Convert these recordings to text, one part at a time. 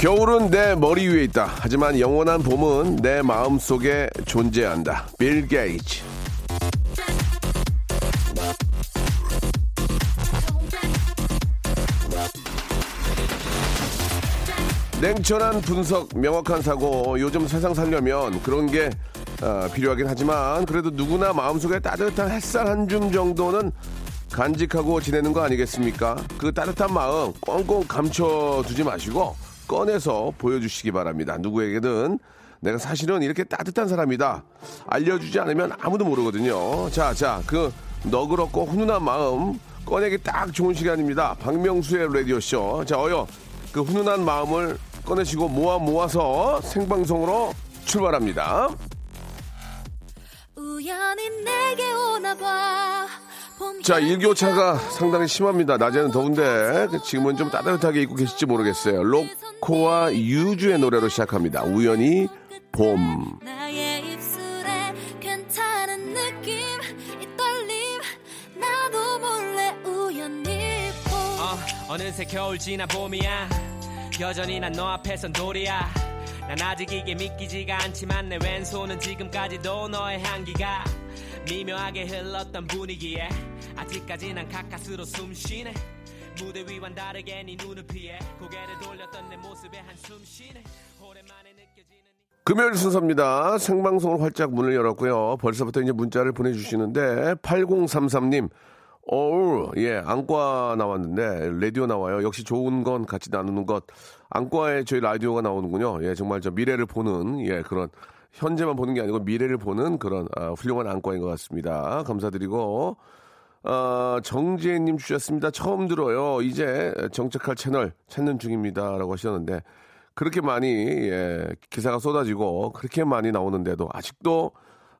겨울은 내 머리 위에 있다. 하지만 영원한 봄은 내 마음 속에 존재한다. 빌 게이츠. 냉철한 분석, 명확한 사고, 요즘 세상 살려면 그런 게 어, 필요하긴 하지만 그래도 누구나 마음속에 따뜻한 햇살 한 줌 정도는 간직하고 지내는 거 아니겠습니까? 그 따뜻한 마음 꽁꽁 감춰두지 마시고 꺼내서 보여주시기 바랍니다. 누구에게든 내가 사실은 이렇게 따뜻한 사람이다. 알려주지 않으면 아무도 모르거든요. 자, 자, 그 너그럽고 훈훈한 마음 꺼내기 딱 좋은 시간입니다. 박명수의 라디오쇼. 자, 어여, 그 훈훈한 마음을 꺼내시고 모아 모아서 생방송으로 출발합니다. 우연히 내게 오나 봐 자, 일교차가 상당히 심합니다. 낮에는 더운데 지금은 좀 따뜻하게 입고 계실지 모르겠어요. 로코와 유주의 노래로 시작합니다. 우연히 봄. 나의 입술에 괜찮은 느낌 이 떨림 나도 몰래 우연히 봄 어, 어느새 겨울 지나 봄이야 여전히 난 너 앞에선 돌이야 난 아직 이게 믿기지가 않지만 내 왼손은 지금까지도 너의 향기가 미묘하게 흘렀던 분위기에 아직까지 난 가까스로 숨쉬네 무대 위와는 다르게 네 눈을 피해 고개를 돌렸던 내 모습에 한숨 쉬네 오랜만에 느껴지는 네 금요일 순서입니다. 생방송을 활짝 문을 열었고요. 벌써부터 이제 문자를 보내주시는데 8033님 어우 예 안과 나왔는데 라디오 나와요. 역시 좋은 건 같이 나누는 것 안과에 저희 라디오가 나오는군요. 예 정말 저 미래를 보는 예 그런 현재만 보는 게 아니고 미래를 보는 그런 아, 훌륭한 안과인 것 같습니다. 감사드리고 어, 정지혜님 주셨습니다. 처음 들어요. 이제 정착할 채널 찾는 중입니다라고 하셨는데 그렇게 많이 예, 기사가 쏟아지고 그렇게 많이 나오는데도 아직도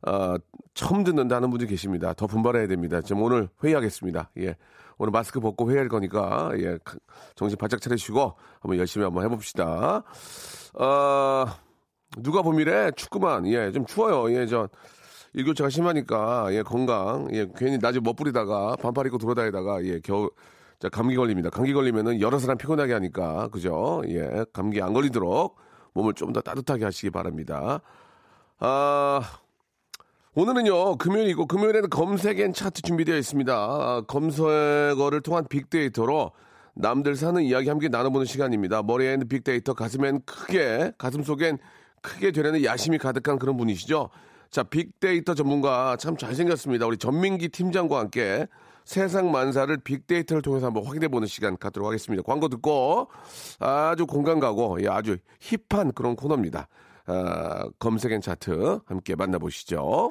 어, 처음 듣는다는 분들이 계십니다. 더 분발해야 됩니다. 지금 오늘 회의하겠습니다. 예. 오늘 마스크 벗고 회의할 거니까 예, 가- 정신 바짝 차리시고 한번 열심히 한번 해봅시다. 어, 누가 봄이래? 춥구만. 예, 좀 추워요. 예, 저 일교차가 심하니까 예, 건강. 예, 괜히 낮에 멋부리다가 반팔 입고 돌아다니다가 예, 겨울 자, 감기 걸립니다. 감기 걸리면은 여러 사람 피곤하게 하니까 그죠? 예, 감기 안 걸리도록 몸을 좀 더 따뜻하게 하시기 바랍니다. 아, 오늘은요, 금요일이고, 금요일에는 검색앤 차트 준비되어 있습니다. 아, 검색어를 통한 빅데이터로 남들 사는 이야기 함께 나눠보는 시간입니다. 머리에는 빅데이터, 가슴엔 크게, 가슴 속엔 크게 되려는 야심이 가득한 그런 분이시죠. 자, 빅데이터 전문가 참 잘생겼습니다. 우리 전민기 팀장과 함께 세상 만사를 빅데이터를 통해서 한번 확인해 보는 시간 갖도록 하겠습니다. 광고 듣고 아주 공감 가고 예, 아주 힙한 그런 코너입니다. 아, 검색앤 차트 함께 만나보시죠.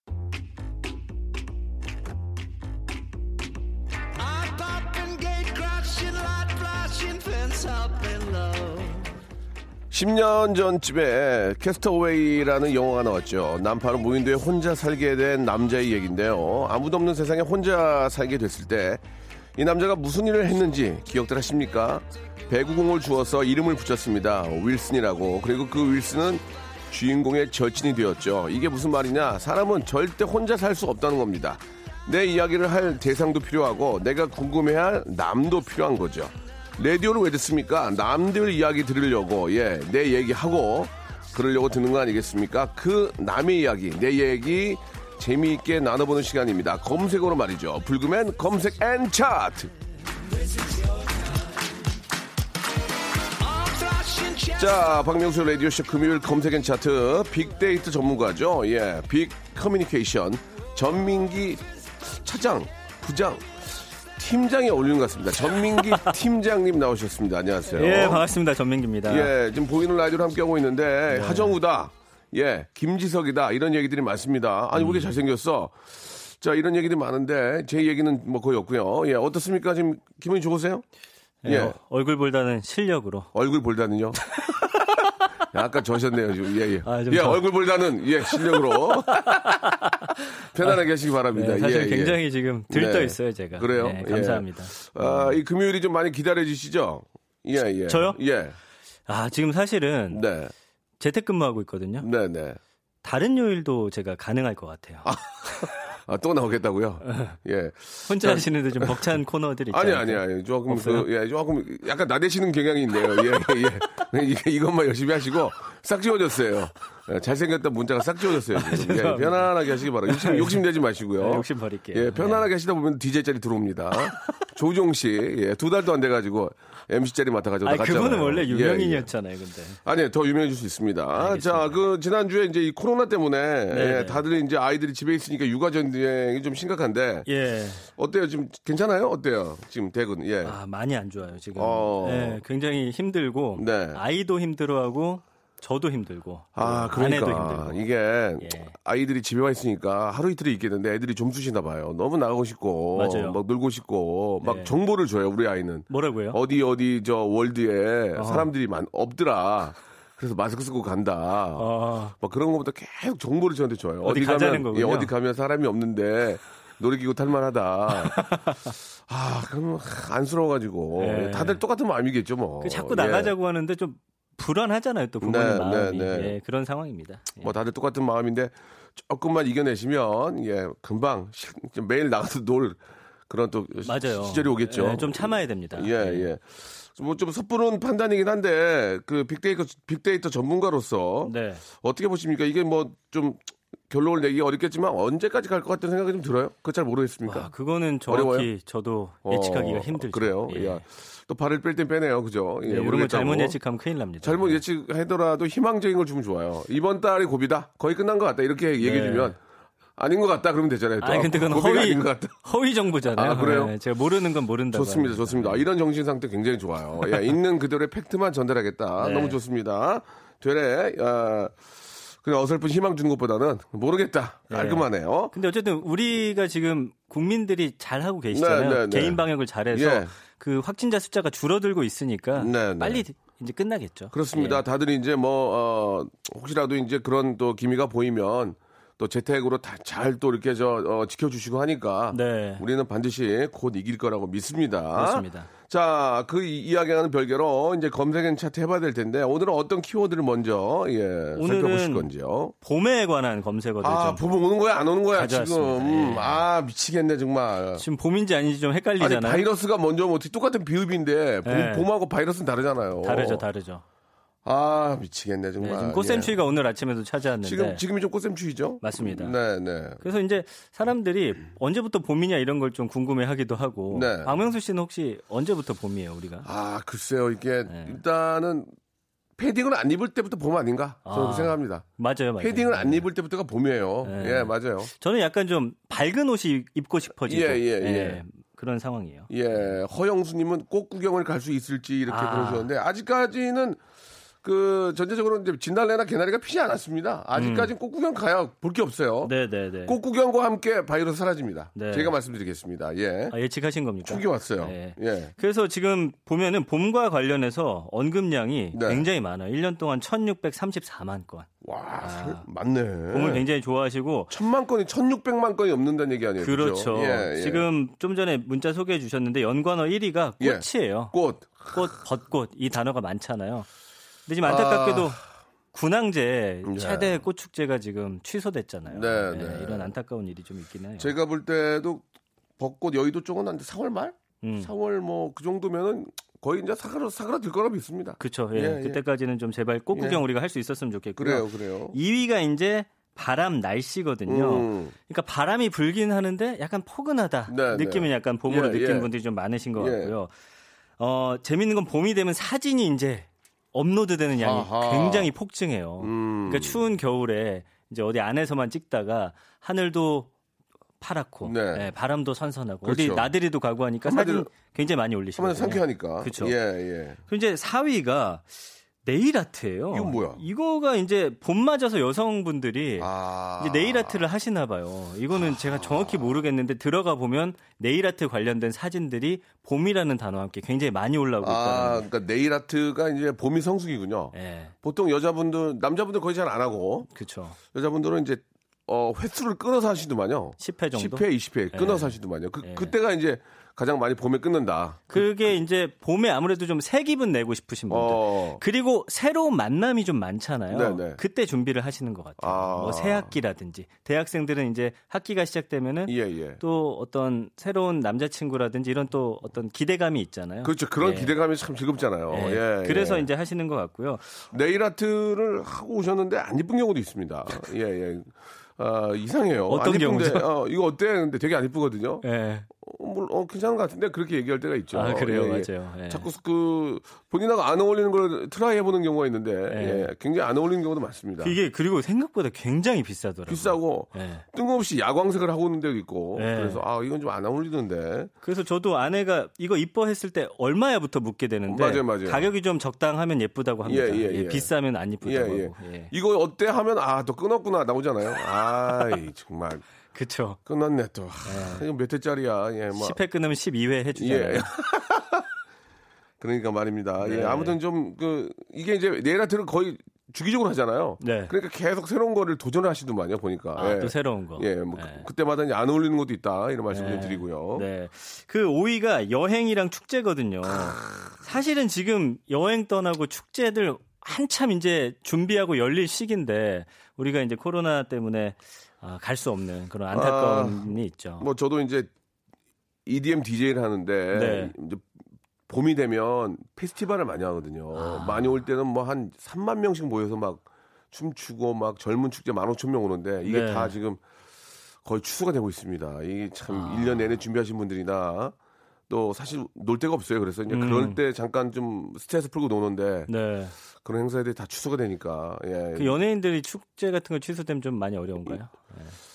십년 전쯤에 캐스터웨이라는 영화가 나왔죠. 남파는 무인도에 혼자 살게 된 남자의 얘기인데요. 아무도 없는 세상에 혼자 살게 됐을 때 이 남자가 무슨 일을 했는지 기억들 하십니까? 배구공을 주어서 이름을 붙였습니다. 윌슨이라고. 그리고 그 윌슨은 주인공의 절친이 되었죠. 이게 무슨 말이냐? 사람은 절대 혼자 살 수 없다는 겁니다. 내 이야기를 할 대상도 필요하고 내가 궁금해할 남도 필요한 거죠. 라디오를 왜 듣습니까? 남들 이야기 들으려고 예, 내 얘기하고 그러려고 듣는 거 아니겠습니까? 그 남의 이야기, 내 얘기 재미있게 나눠보는 시간입니다. 검색어로 말이죠. 불금엔 검색 앤 차트. 자, 박명수 라디오쇼 금요일 검색 앤 차트 빅데이터 전문가죠. 예, 빅 커뮤니케이션 전민기 차장, 부장, 팀장이 어울리는 것 같습니다. 전민기 팀장님 나오셨습니다. 안녕하세요. 예, 반갑습니다. 전민기입니다. 예, 지금 보이는 라디오를 함께하고 있는데 하정우다, 예, 김지석이다 이런 얘기들이 많습니다. 아니 왜 이렇게 잘생겼어? 자 이런 얘기들이 많은데 제 얘기는 뭐 거의 없고요. 예, 어떻습니까? 지금 기분이 좋으세요? 예, 예, 얼굴보다는 실력으로. 얼굴 볼다는요. 약간 저셨네요 지금. 예, 예. 아, 좀 예, 저- 얼굴 볼다는 예 실력으로 편안하게 하시기 바랍니다. 네, 사실 예, 예. 굉장히 지금 들떠 네. 있어요, 제가. 그래요? 네, 예. 감사합니다. 아, 이 금요일이 좀 많이 기다려 주시죠? 예, 예. 저요? 예. 아, 지금 사실은 네. 재택근무하고 있거든요. 네, 네. 다른 요일도 제가 가능할 것 같아요. 아, 또 나오겠다고요? 예. 혼자 하시는데 좀 벅찬 코너들이 아니, 있잖아요. 아니, 아니. 조금, 없어요? 그, 예, 조금, 약간 나대시는 경향이 있네요. 예, 예, 예. 이- 이것만 열심히 하시고, 싹 지워졌어요. 예, 잘생겼다 문자가 싹 지워졌어요. 지금. 예. 편안하게 하시기 바랍니다. 욕심, 욕심 내지 마시고요. 네, 욕심 버릴게요. 예, 편안하게 하시다 보면 DJ 자리 들어옵니다. 조종 씨, 예, 두 달도 안 돼가지고 MC 자리 맡아가지고 나갔잖아요. 그분은 원래 예, 예. 유명인이었잖아요, 근데. 아니, 더 유명해질 수 있습니다. 자, 그, 지난주에 이제 이 코로나 때문에 네. 예, 다들 이제 아이들이 집에 있으니까 육아 전쟁이 좀 심각한데 예. 어때요? 지금 괜찮아요? 어때요? 지금 대군, 예. 아, 많이 안 좋아요, 지금. 어. 예, 굉장히 힘들고. 네. 아이도 힘들어하고, 저도 힘들고. 아, 그 그러니까 힘들고. 이게 예. 아이들이 집에 와 있으니까 하루 이틀이 있겠는데 애들이 좀 쑤시나 봐요. 너무 나가고 싶고 맞아요. 막 놀고 싶고 막 네. 정보를 줘요. 우리 아이는 뭐라고요? 어디 어디 저 월드에 어. 사람들이 많 없더라. 그래서 마스크 쓰고 간다. 아, 막 그런 것보다 계속 정보를 저한테 줘요. 어디 가면 가자는 예. 어디 가면 사람이 없는데 놀이기구 탈만하다. 아, 그럼 안쓰러워가지고 네. 다들 똑같은 마음이겠죠, 뭐. 그 자꾸 예. 나가자고 하는데 좀 불안하잖아요, 또 부모님 네, 마음이. 네, 네. 예, 그런 상황입니다. 예. 뭐 다들 똑같은 마음인데 조금만 이겨내시면 예 금방 매일 나가서 놀 그런 또 맞아요. 시절이 오겠죠. 예, 좀 참아야 됩니다. 예 예. 뭐 좀 섣부른 판단이긴 한데 그 빅데이터 빅데이터 전문가로서 네. 어떻게 보십니까? 이게 뭐 좀 결론을 내기 어렵겠지만 언제까지 갈 것 같다는 생각이 좀 들어요. 그거 잘 모르겠습니까? 와, 그거는 정확히 어려워요? 저도 어, 예측하기가 힘들죠. 그래요. 예. 야, 또 발을 뺄 땐 빼네요. 그죠? 예, 네, 이런 거 모르겠다고. 잘못 예측하면 큰일 납니다. 잘못 예측하더라도 희망적인 걸 주면 좋아요. 이번 달이 고비다. 거의 끝난 것 같다. 이렇게 얘기해 주면 아닌 것 같다. 그러면 되잖아요. 또. 네. 아니 근데 그건 허위. 허위 정보잖아요. 아, 그래요? 네, 제가 모르는 건 모른다고. 좋습니다. 좋습니다. 이런 정신 상태 굉장히 좋아요. 예, 있는 그대로의 팩트만 전달하겠다. 네. 너무 좋습니다. 되레 아, 그냥 어설픈 희망 주는 것보다는 모르겠다. 깔끔하네요. 근데 어쨌든 우리가 지금 국민들이 잘 하고 계시잖아요. 네, 네, 네. 개인 방역을 잘해서 예. 그 확진자 숫자가 줄어들고 있으니까 네, 네. 빨리 이제 끝나겠죠. 그렇습니다. 예. 다들 이제 뭐, 어, 혹시라도 이제 그런 또 기미가 보이면 또 재택으로 잘또 이렇게 저, 어, 지켜주시고 하니까 네. 우리는 반드시 곧 이길 거라고 믿습니다. 그렇습니다. 자, 그 이- 이야기하는 별개로 이제 검색엔 차트 해봐야 될 텐데 오늘은 어떤 키워드를 먼저 예, 살펴보실 건지요? 봄에 관한 검색어들 아, 좀봄 오는 거야 안 오는 거야 가져왔습니다. 지금? 음, 예. 아 미치겠네 정말. 지금 봄인지 아닌지 좀 아니 헷갈리잖아요. 바이러스가 먼저 오면 어떻게 똑같은 비읍인데 봄, 네. 봄하고 바이러스는 다르잖아요. 다르죠, 다르죠. 아 미치겠네 네, 정말. 지금 꽃샘추위가 예. 오늘 아침에도 찾아왔는데 지금 지금이 좀 꽃샘추위죠? 맞습니다. 네, 네. 그래서 이제 사람들이 언제부터 봄이냐 이런 걸 좀 궁금해하기도 하고. 네. 박명수 씨는 혹시 언제부터 봄이에요, 우리가? 아 글쎄요 이게 네. 일단은 패딩을 안 입을 때부터 봄 아닌가? 저는 아. 생각합니다. 맞아요, 맞아요. 패딩을 안 네. 입을 때부터가 봄이에요. 네. 예, 맞아요. 저는 약간 좀 밝은 옷이 입고 싶어지고. 예, 예, 예. 그런 상황이에요. 예, 허영수님은 꽃 구경을 갈 수 있을지 이렇게 아. 그러셨는데 아직까지는 그 전체적으로 이제 진달래나 개나리가 피지 않았습니다. 아직까지는 꽃구경 가야 볼 게 없어요. 음. 네네네. 꽃구경과 함께 바이러스 사라집니다. 네. 제가 말씀드리겠습니다. 예. 아, 예측하신 겁니까? 축이 왔어요. 네. 예. 그래서 지금 보면은 봄과 관련해서 언급량이 네. 굉장히 많아요. 1년 동안 1,634만 건. 와, 살- 맞네. 봄을 굉장히 좋아하시고 천만 건이 1600만 건이 넘는다는 얘기 아니에요? 그렇죠. 예, 예. 지금 좀 전에 문자 소개해 주셨는데 연관어 1위가 예. 꽃이에요. 꽃. 꽃, 벚꽃 이 단어가 많잖아요. 근데 지금 안타깝게도 아. 군항제 네. 최대 꽃 축제가 지금 취소됐잖아요. 네, 네, 네. 이런 안타까운 일이 좀 있긴 해요. 제가 볼 때도 벚꽃 여의도 쪽은 한 4월 말? 음. 4월 뭐 그 정도면은 거의 이제 사그라 사그라들 거라 믿습니다. 그렇죠. 예. 예, 예. 그때까지는 좀 제발 꽃 구경 예. 우리가 할 수 있었으면 좋겠고요. 그래요, 그래요. 2위가 이제 바람 날씨거든요. 음. 그러니까 바람이 불긴 하는데 약간 포근하다. 네, 느낌은 네. 약간 봄으로 예, 느끼는 예. 분들이 좀 많으신 것 예. 같고요. 어, 재밌는 건 봄이 되면 사진이 이제 업로드되는 양이 아하. 굉장히 폭증해요. 음. 그러니까 추운 겨울에 이제 어디 안에서만 찍다가 하늘도 파랗고 네. 예, 바람도 선선하고 어디 그렇죠. 나들이도 가고 하니까 사진 한마디로- 굉장히 많이. 한번 상쾌하니까. 그쵸. 예, 예. 그리고 이제 4위가 네일 아트예요. 이건 뭐야? 이거가 이제 봄 맞아서 여성분들이 아. 네일 아트를 하시나 봐요. 이거는 제가 정확히 모르겠는데 들어가 보면 네일 아트 관련된 사진들이 봄이라는 단어와 함께 굉장히 많이 올라오고 아, 있다는. 그러니까 네일 아트가 이제 봄이 성수기군요. 예. 보통 여자분들, 남자분들 거의 잘 안 하고 그렇죠. 여자분들은 이제 어, 횟수를 끊어서 하시더만요. 10회 정도? 10회, 20회 끊어서 예. 하시더만요. 그, 예. 그때가 이제 가장 많이 봄에 끊는다. 그게 이제 봄에 아무래도 좀 새 기분 내고 싶으신 분들. 어. 그리고 새로운 만남이 좀 많잖아요. 네네. 그때 준비를 하시는 것 같아요. 아. 뭐새 학기라든지 대학생들은 이제 학기가 시작되면은 예, 예. 또 어떤 새로운 남자친구라든지 이런 또 어떤 기대감이 있잖아요. 그렇죠. 그런 예. 기대감이 참 즐겁잖아요. 예. 예, 그래서 예. 이제 하시는 것 같고요. 네일 아트를 하고 오셨는데 안 이쁜 경우도 있습니다. 예, 예. 아, 이상해요. 어떤 경우죠? 어, 이거 어때? 근데 되게 안 이쁘거든요. 예. 어, 물, 어, 괜찮은 것 같은데 그렇게 얘기할 때가 있죠. 아, 그래요? 예, 예. 맞아요. 예. 자꾸 그 본인하고 안 어울리는 걸 try 해보는 경우가 있는데 예, 굉장히 안 어울리는 경우도 많습니다. 이게 그리고 생각보다 굉장히 비싸더라고요. 비싸고 예. 뜬금없이 야광색을 하고 있는 데도 있고 예. 그래서 아 이건 좀 안 어울리는데 그래서 저도 아내가 이거 이뻐했을 때 얼마야부터 묻게 되는데 맞아요, 맞아요. 가격이 좀 적당하면 예쁘다고 합니다. 예, 예, 예. 비싸면 안 예, 이쁘다고 예. 하고. 예. 이거 어때 하면 아 또 끊었구나 나오잖아요. 아이 정말 그쵸. 끊었네 또. 하, 이거 몇 회짜리야. 예, 뭐 10회 끊으면 12회 해주잖아요. 예. 그러니까 말입니다. 예, 네. 아무튼 좀 그 이게 이제 아트를 거의 주기적으로 하잖아요. 네. 그러니까 계속 새로운 거를 도전을 하시더만요, 보니까. 아, 예. 또 새로운 거. 예, 뭐 네. 그, 때마다 이제 안 어울리는 것도 있다 이런 말씀 좀 네. 드리고요. 네. 그 5위가 여행이랑 축제거든요. 사실은 지금 여행 떠나고 축제들 한참 이제 준비하고 열릴 시기인데 우리가 이제 코로나 때문에 아, 갈 수 없는 그런 안타까움이 있죠. 뭐 저도 이제 EDM DJ를 하는데 네. 이제 봄이 되면 페스티벌을 많이 하거든요. 아. 많이 올 때는 뭐 한 3만 명씩 모여서 막 춤추고 막 젊은 축제 15,000명 오는데 이게 네. 다 지금 거의 취소가 되고 있습니다. 이게 참 아. 1년 내내 준비하신 분들이나 또 사실 놀 데가 없어요. 그래서 이제 음. 그럴 때 잠깐 좀 스트레스 풀고 노는데 네. 그런 행사들이 다 취소가 되니까 예. 그 연예인들이 축제 같은 거 취소되면 좀 많이 어려운가요?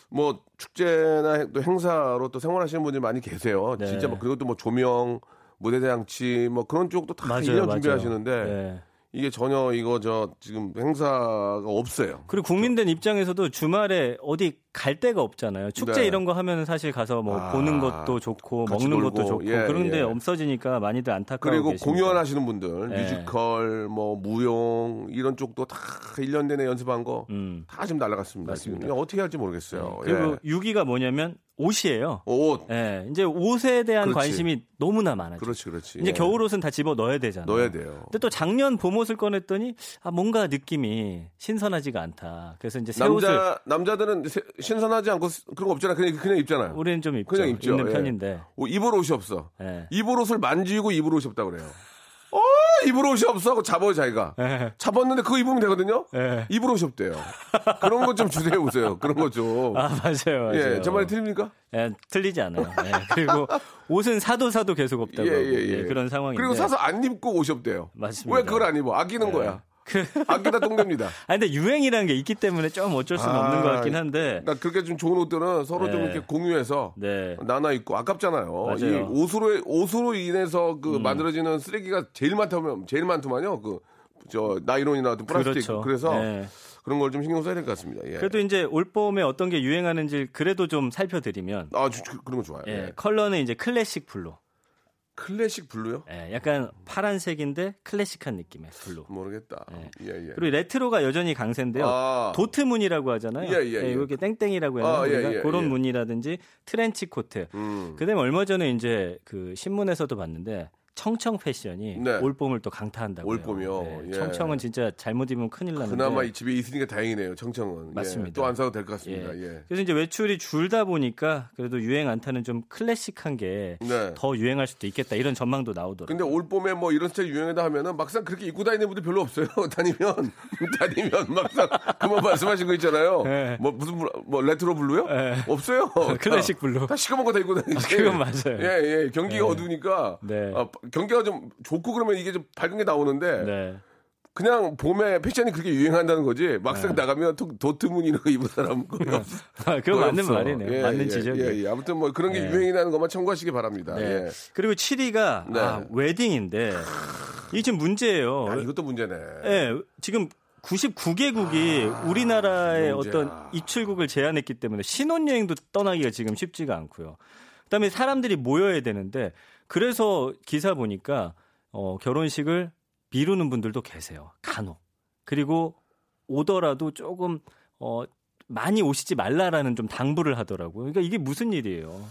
뭐 축제나 또 행사로 또 생활하시는 분들이 많이 계세요. 네. 진짜 뭐 그리고 또 뭐 조명, 무대 대장치 뭐 그런 쪽도 다 맞아요, 1년 맞아요. 준비하시는데 네. 이게 전혀 이거 저 지금 행사가 없어요. 그리고 국민들 입장에서도 주말에 어디 갈 데가 없잖아요. 축제 네. 이런 거 하면 사실 가서 뭐 아, 보는 것도 좋고 먹는 놀고, 것도 좋고 예, 그런데 예. 없어지니까 많이들 안타까워 그리고 계십니다. 공연하시는 분들, 네. 뮤지컬, 뭐 무용 이런 쪽도 다 1년 내내 연습한 거다 음. 지금 날라갔습니다. 맞습니다. 지금 어떻게 할지 모르겠어요. 그리고 예. 6위가 뭐냐면 옷이에요. 옷. 예, 이제 옷에 대한 그렇지. 관심이 너무나 많아요. 그렇지, 그렇지. 이제 예. 겨울 옷은 다 집어 넣어야 되잖아요. 넣어야 돼요. 근데 또 작년 봄 옷을 꺼냈더니 아 뭔가 느낌이 신선하지가 않다. 그래서 이제 새 옷을 남자 남자들은 세- 신선하지 않고 스- 그런 거 없잖아. 그냥 그냥 입잖아요. 우리는 좀 입죠. 그냥 입죠. 입는 예. 편인데. 어, 입을 옷이 없어. 예. 입을 옷을 만지고 입을 옷이 없다 그래요. 어, 입을 옷이 없어 하고 잡아요 자기가. 예. 잡았는데 그거 입으면 되거든요. 예. 입을 옷이 없대요. 그런 것 좀 주세요 보세요. 그런 거 좀. 아 맞아요, 맞아요. 예, 제 말이 틀립니까? 예, 틀리지 않아요. 예, 그리고 옷은 사도 사도 계속 없다고 예, 예, 예. 예, 그런 상황인데. 그리고 사서 안 입고 옷이 없대요. 맞습니다. 왜 그걸 안 입어? 아끼는 거야. 그, 아끼다 똥됩니다. 아 근데 유행이라는 게 있기 때문에 좀 어쩔 수는 없는 것 같긴 한데. 그러니까 그렇게 좀 좋은 옷들은 서로 좀 네. 이렇게 공유해서 네. 나눠 입고 아깝잖아요. 맞아요. 이 옷으로 옷으로 인해서 그 음. 만들어지는 쓰레기가 제일 많다면 제일 많더만요. 그 저 나이론이나 어떤 플라스틱 그렇죠. 그래서 네. 그런 걸 좀 신경 써야 될 것 같습니다. 예. 그래도 이제 올 봄에 어떤 게 유행하는지 그래도 좀 살펴드리면 아 저- 그- 그런 거 좋아요. 예, 예. 컬러는 이제 classic blue. classic blue요? 예, 약간 파란색인데 클래식한 느낌의 blue. 모르겠다. 예. 예, 예. 그리고 레트로가 여전히 강세인데요. 아. 도트 문이라고 하잖아요. 예, 예, 예. 이렇게 땡땡이라고 해요. 아, 예, 예, 그런 예. 무늬라든지 트렌치 코트. 음. 그다음에 얼마 전에 이제 그 신문에서도 봤는데 청청 패션이 네. 올봄을 또 강타한다고요. 올봄이요? 예. 청청은 진짜 잘못 입으면 큰일 나는데. 그나마 이 집에 있으니까 다행이네요. 청청은. 맞습니다. 또 안 사도 될 것 같습니다. 예. 예. 그래서 이제 외출이 줄다 보니까 그래도 유행 안 타는 좀 클래식한 게 더 네. 유행할 수도 있겠다 이런 전망도 나오더라고요. 근데 올 봄에 뭐 이런 스타일 유행하다 하면은 막상 그렇게 입고 다니는 분들 별로 없어요. 다니면 다니면 막상 그만 말씀하신 거 있잖아요. 네. 뭐 무슨 뭐 retro blue요? 네. 없어요. classic blue. 다, 다 시커먼 거 다 입고 다니지. 그건 맞아요. 예, 예. 경기가 네. 어두우니까 네. 아, 경기가 좀 좋고 그러면 이게 좀 밝은 게 나오는데 네. 그냥 봄에 패션이 그렇게 유행한다는 거지. 막상 나가면 도- 도트문 이런 거 입은 사람 거의 없어. 아, 그거 거의 맞는 없어. 말이네요. 예, 맞는 예, 지적이에요. 예, 예. 아무튼 뭐 그런 게 네. 유행이라는 것만 참고하시기 바랍니다. 네. 예. 그리고 7위가 네. 아, 웨딩인데 이게 지금 문제예요. 아, 이것도 문제네. 예, 지금 99개국이 우리나라의 문제야. 어떤 입출국을 제한했기 때문에 신혼여행도 떠나기가 지금 쉽지가 않고요. 그다음에 사람들이 모여야 되는데 그래서 기사 보니까 어, 결혼식을 미루는 분들도 계세요. 간혹. 그리고 오더라도 조금 어, 많이 오시지 말라라는 좀 당부를 하더라고요. 그러니까 이게 무슨 일이에요?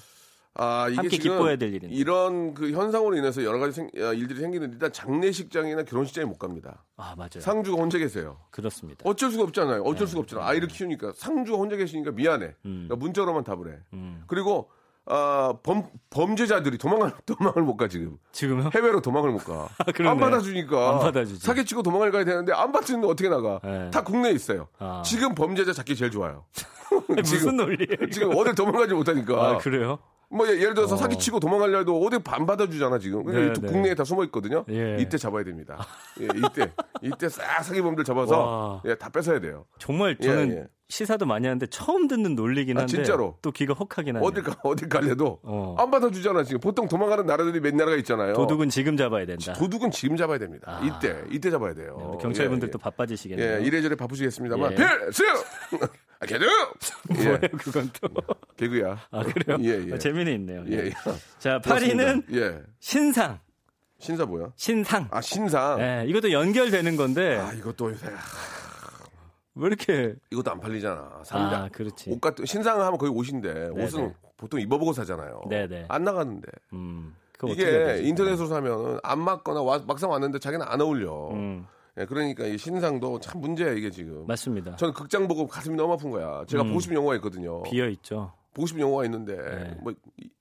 아, 이게 함께 지금 기뻐해야 될 일인데. 이런 그 현상으로 인해서 여러 가지 생- 아, 일들이 생기는데 일단 장례식장이나 결혼식장에 못 갑니다. 아 맞아요. 상주가 혼자 계세요. 그렇습니다. 어쩔 수가 없잖아요. 어쩔 네. 수가 없잖아. 아이를 키우니까 상주가 혼자 계시니까 미안해. 음. 그러니까 문자로만 답을 해. 음. 그리고 아, 범 범죄자들이 도망을 도망을 못 가 지금. 지금요? 해외로 도망을 못 가. 아. 안 받아주니까. 안 받아주지. 사기치고 도망을 가야 되는데 안 받으면 어떻게 나가? 네. 다 국내에 있어요. 아. 지금 범죄자 잡기 제일 좋아요. 무슨 논리예요? 지금 어딜 도망가지 못하니까. 아 그래요? 뭐 예- 예를 들어서 어. 사기치고 도망가려 해도 어디 안 받아주잖아 지금. 네, 이 네. 국내에 다 숨어 있거든요. 예. 이때 잡아야 됩니다. 예, 이때 이때 싹 사기범들 잡아서 와. 예, 다 뺏어야 돼요. 정말 예, 저는 예. 시사도 많이 하는데 처음 듣는 논리긴 아, 한데 진짜로? 또 귀가 혹하긴 하네요. 어딜 가 어딜 갈래도 어. 안 받아주잖아 지금. 보통 도망가는 나라들이 몇 나라가 있잖아요. 도둑은 지금 잡아야 된다. 도둑은 지금 잡아야 됩니다. 아. 이때 이때 잡아야 돼요. 네, 경찰분들도 예, 바빠지시겠네요. 예, 예, 이래저래 바쁘시겠습니다만 예. 필수 아, 개그 뭐예요 예, 그건 또? 개그야. 아 그래요? 예, 예. 아, 재미는 있네요. 예, 예. 예. 자. 8위는 예 신상. 신사 뭐야? 신상. 아 신상. 예, 이것도 연결되는 건데 아 이것도 요새 왜 이렇게 이것도 안 팔리잖아. 삽니다. 아 그렇지. 옷 같은 신상 하면 거의 옷인데 옷은 네. 보통 입어보고 사잖아요. 네네. 안 나가는데 음, 이게? 인터넷으로 사면은 안 맞거나 와- 막상 왔는데 자기는 안 어울려. 음, 예, 그러니까 이 신상도 참 문제야 이게 지금. 맞습니다. 저는 극장 보고 가슴이 너무 아픈 거야. 제가 음. 보고 싶은 영화가 있거든요. 비어 있죠. 보고 싶은 영화가 있는데 네. 뭐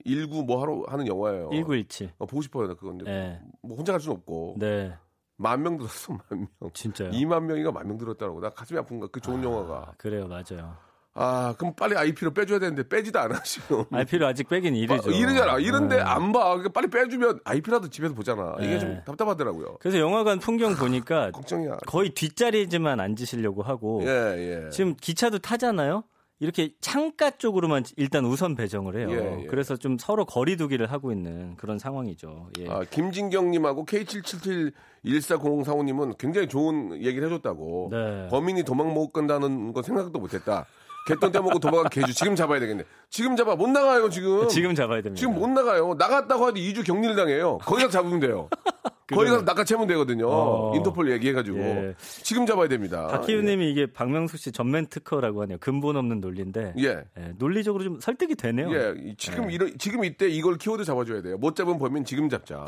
일구 뭐 하러 하는 영화예요. 1917. 어, 보고 싶어요. 나 그건데 네. 뭐 혼자 갈 수는 없고 네. 만 명 들었어 만 명. 진짜요. 2만 명이가 만 명 들었다고. 나 가슴이 아픈 거야. 그 좋은 아, 영화가. 그래요, 맞아요. 아 그럼 빨리 IP로 빼줘야 되는데 빼지도 않아 지금. IP로 아직 빼긴 이르죠. 아, 이러잖아. 이런데 네. 안 봐. 그러니까 빨리 빼주면 IP라도 집에서 보잖아. 이게 네. 좀 답답하더라고요. 그래서 영화관 풍경 보니까 걱정이야. 거의 뒷자리에만 앉으시려고 하고 예, 예. 지금 기차도 타잖아요. 이렇게 창가 쪽으로만 일단 우선 배정을 해요. 예, 예. 그래서 좀 서로 거리두기를 하고 있는 그런 상황이죠. 예. 아, 김진경님하고 K77140045님은 굉장히 좋은 얘기를 해줬다고. 네. 범인이 도망 못 간다는 건 생각도 못했다. 개돈 떼먹고 도망간 개주 지금 잡아야 되겠네. 지금 잡아 못 나가요 지금. 지금 잡아야 됩니다. 지금 못 나가요. 나갔다고 하도 2주 격리를 당해요. 거기 가서 잡으면 돼요. 거기 가서 낚아채면 되거든요. 어. 인터폴 얘기해가지고 예. 지금 잡아야 됩니다. 박희우님이 이게 박명수 씨 전면 특허라고 하네요. 근본 없는 논리인데 예. 예, 논리적으로 좀 설득이 되네요. 예, 이- 지금 네. 이런 지금 이때 이걸 키워드 잡아줘야 돼요. 못 잡은 범인 지금 잡자.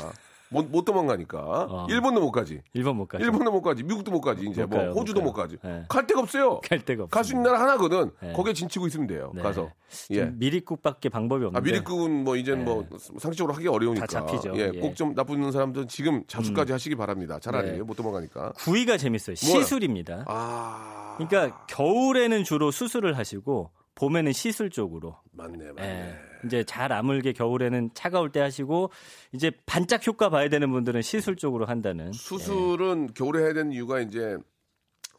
못, 못 도망가니까. 어. 일본도 못 가지. 일본 못 가죠. 일본도 못 가지. 미국도 못 가지. 이제 못 뭐 가요, 호주도 못 못. 가지. 네. 갈 데가 없어요. 갈 데가 없어요. 갈수 있는 나라 하나거든. 네. 거기에 진치고 있으면 돼요. 네. 가서. 좀 예. 미리국밖에 방법이 없는데. 아, 미리국은 뭐 이제는 뭐 상식적으로 하기 어려우니까. 다 잡히죠. 예, 예. 음. 꼭좀 나쁜 사람들은 지금 자수까지 하시기 바랍니다. 차라리 네. 못 도망가니까. 9위가 재밌어요. 시술입니다. 아. 그러니까 겨울에는 주로 수술을 하시고 봄에는 시술 쪽으로. 맞네, 맞네. 예. 이제 잘 아물게 겨울에는 차가울 때 하시고 이제 반짝 효과 봐야 되는 분들은 시술 쪽으로 한다는. 수술은 겨울에 해야 되는 이유가 이제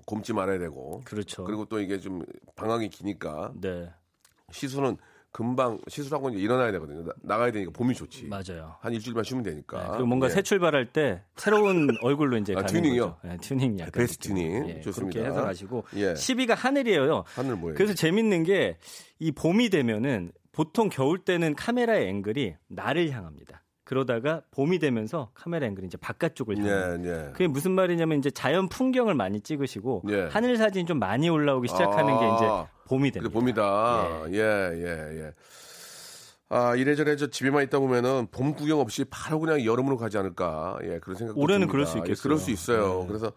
곰지 말아야 되고. 그렇죠. 그리고 또 이게 좀 방황이 기니까 네. 시술은 금방 시술하고 이제 일어나야 되거든요. 나, 가야 되니까 봄이 좋지. 맞아요. 한 일주일만 쉬면 네, 되니까. 그리고 뭔가 예. 새 출발할 때 새로운 얼굴로 이제 아, 가는 튜닝이요? 네, 튜닝 약간 베스트. 튜닝. 예, 좋습니다. 그렇게 해서 가시고 예. 10위가 하늘이에요. 하늘 뭐예요? 그래서 재밌는 게 이 봄이 되면은 보통 겨울 때는 카메라의 앵글이 나를 향합니다. 그러다가 봄이 되면서 카메라 앵글이 이제 바깥쪽을 향해요. 예, 예. 그게 무슨 말이냐면 이제 자연 풍경을 많이 찍으시고 예. 하늘 사진 좀 많이 올라오기 시작하는 게 아, 이제 봄이 됩니다. 봄이다. 예, 예, 예. 아 이래저래 저 집에만 있다 보면은 봄 구경 없이 바로 그냥 여름으로 가지 않을까. 예, 그런 생각. 올해는 그럴 수 있겠어요. 그럴 수 있어요. 네. 그래서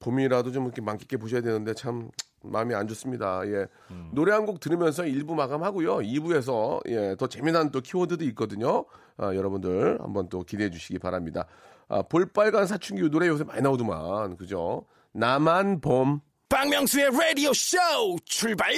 봄이라도 좀 이렇게 만끽해 보셔야 되는데 참 마음이 안 좋습니다. 예. 음. 노래 한 곡 들으면서 1부 마감하고요. 2부에서 예, 더 재미난 또 키워드도 있거든요. 아, 여러분들 한번 또 기대해 주시기 바랍니다. 아, 볼빨간 사춘기 노래 요새 많이 나오더만. 그죠? 나만 봄. 박명수의 라디오 쇼 출발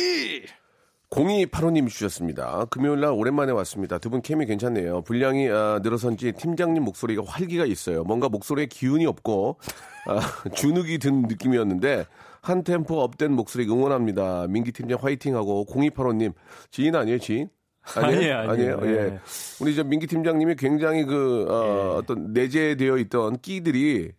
0285님 주셨습니다. 금요일 날 오랜만에 왔습니다. 두 분 케미 괜찮네요. 분량이 아, 늘어선지 팀장님 목소리가 활기가 있어요. 뭔가 목소리에 기운이 없고 아, 주눅이 든 느낌이었는데 한 템포 업된 목소리 응원합니다. 민기 팀장 화이팅하고 0285님 지인 아니에요 지인? 아니에요, 아니에요. 예. 예. 우리 저 민기 팀장님이 굉장히 그 어, 예. 떤 내재되어 있던 끼들이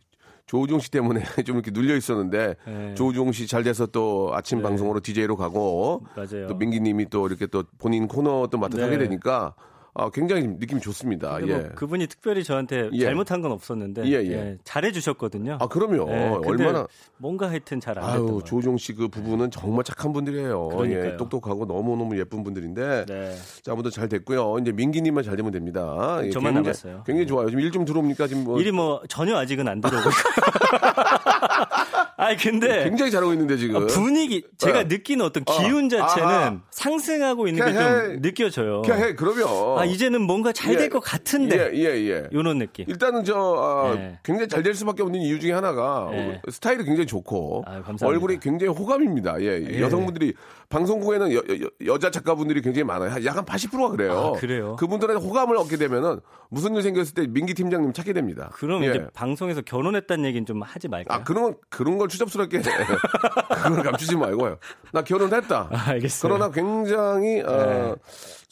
조우종 씨 때문에 좀 이렇게 눌려 있었는데 예. 조우종 씨 잘 돼서 또 아침 방송으로 DJ로 가고 맞아요. 또 민기 님이 또 이렇게 또 본인 코너 또 맡아서 네. 하게 되니까 아, 굉장히 느낌이 좋습니다. 근데 예. 뭐 그분이 특별히 저한테 예. 잘못한 건 없었는데 예, 예. 예, 잘해 주셨거든요. 아 그럼요. 예, 얼마나 뭔가 하여튼 잘안 됐던 것 아유. 조우종 씨 그 부부는 정말 착한 분들이에요. 그러니까요. 예, 똑똑하고 너무 너무 예쁜 분들인데 네. 자 아무도 잘 됐고요. 이제 민기 님만 잘 되면 됩니다. 예, 저만 굉장히- 남았어요. 굉장히 좋아요. 지금 일 좀 들어옵니까 지금 뭐 일이 뭐 전혀 아직은 안 들어오고. 아니 근데 굉장히 잘하고 있는데 지금 어, 분위기 제가 어. 느끼는 어떤 어. 기운 자체는 아하. 상승하고 있는 게. 좀 느껴져요. 그냥 해 그러면 아 이제는 뭔가 잘 될것 같은데 예, 예, 예. 요런 느낌. 일단은 저 아, 네. 굉장히 잘 될 수밖에 없는 이유 중에 하나가 네. 스타일이 굉장히 좋고 아유, 감사합니다. 얼굴이 굉장히 호감입니다. 예, 예. 여성분들이 방송국에는 여, 자 작가분들이 굉장히 많아요. 약간 80%가 그래요. 아, 그래요? 그분들한테 호감을 얻게 되면은 무슨 일 생겼을 때 민기 팀장님 찾게 됩니다. 그럼 예. 이제 방송에서 결혼했다는 얘기는 좀 하지 말까요? 아 그런 건 그런 걸 추잡스럽게 그걸 감추지 말고요. 나 결혼했다. 아, 알겠어요. 그러나 굉장히 어, 네.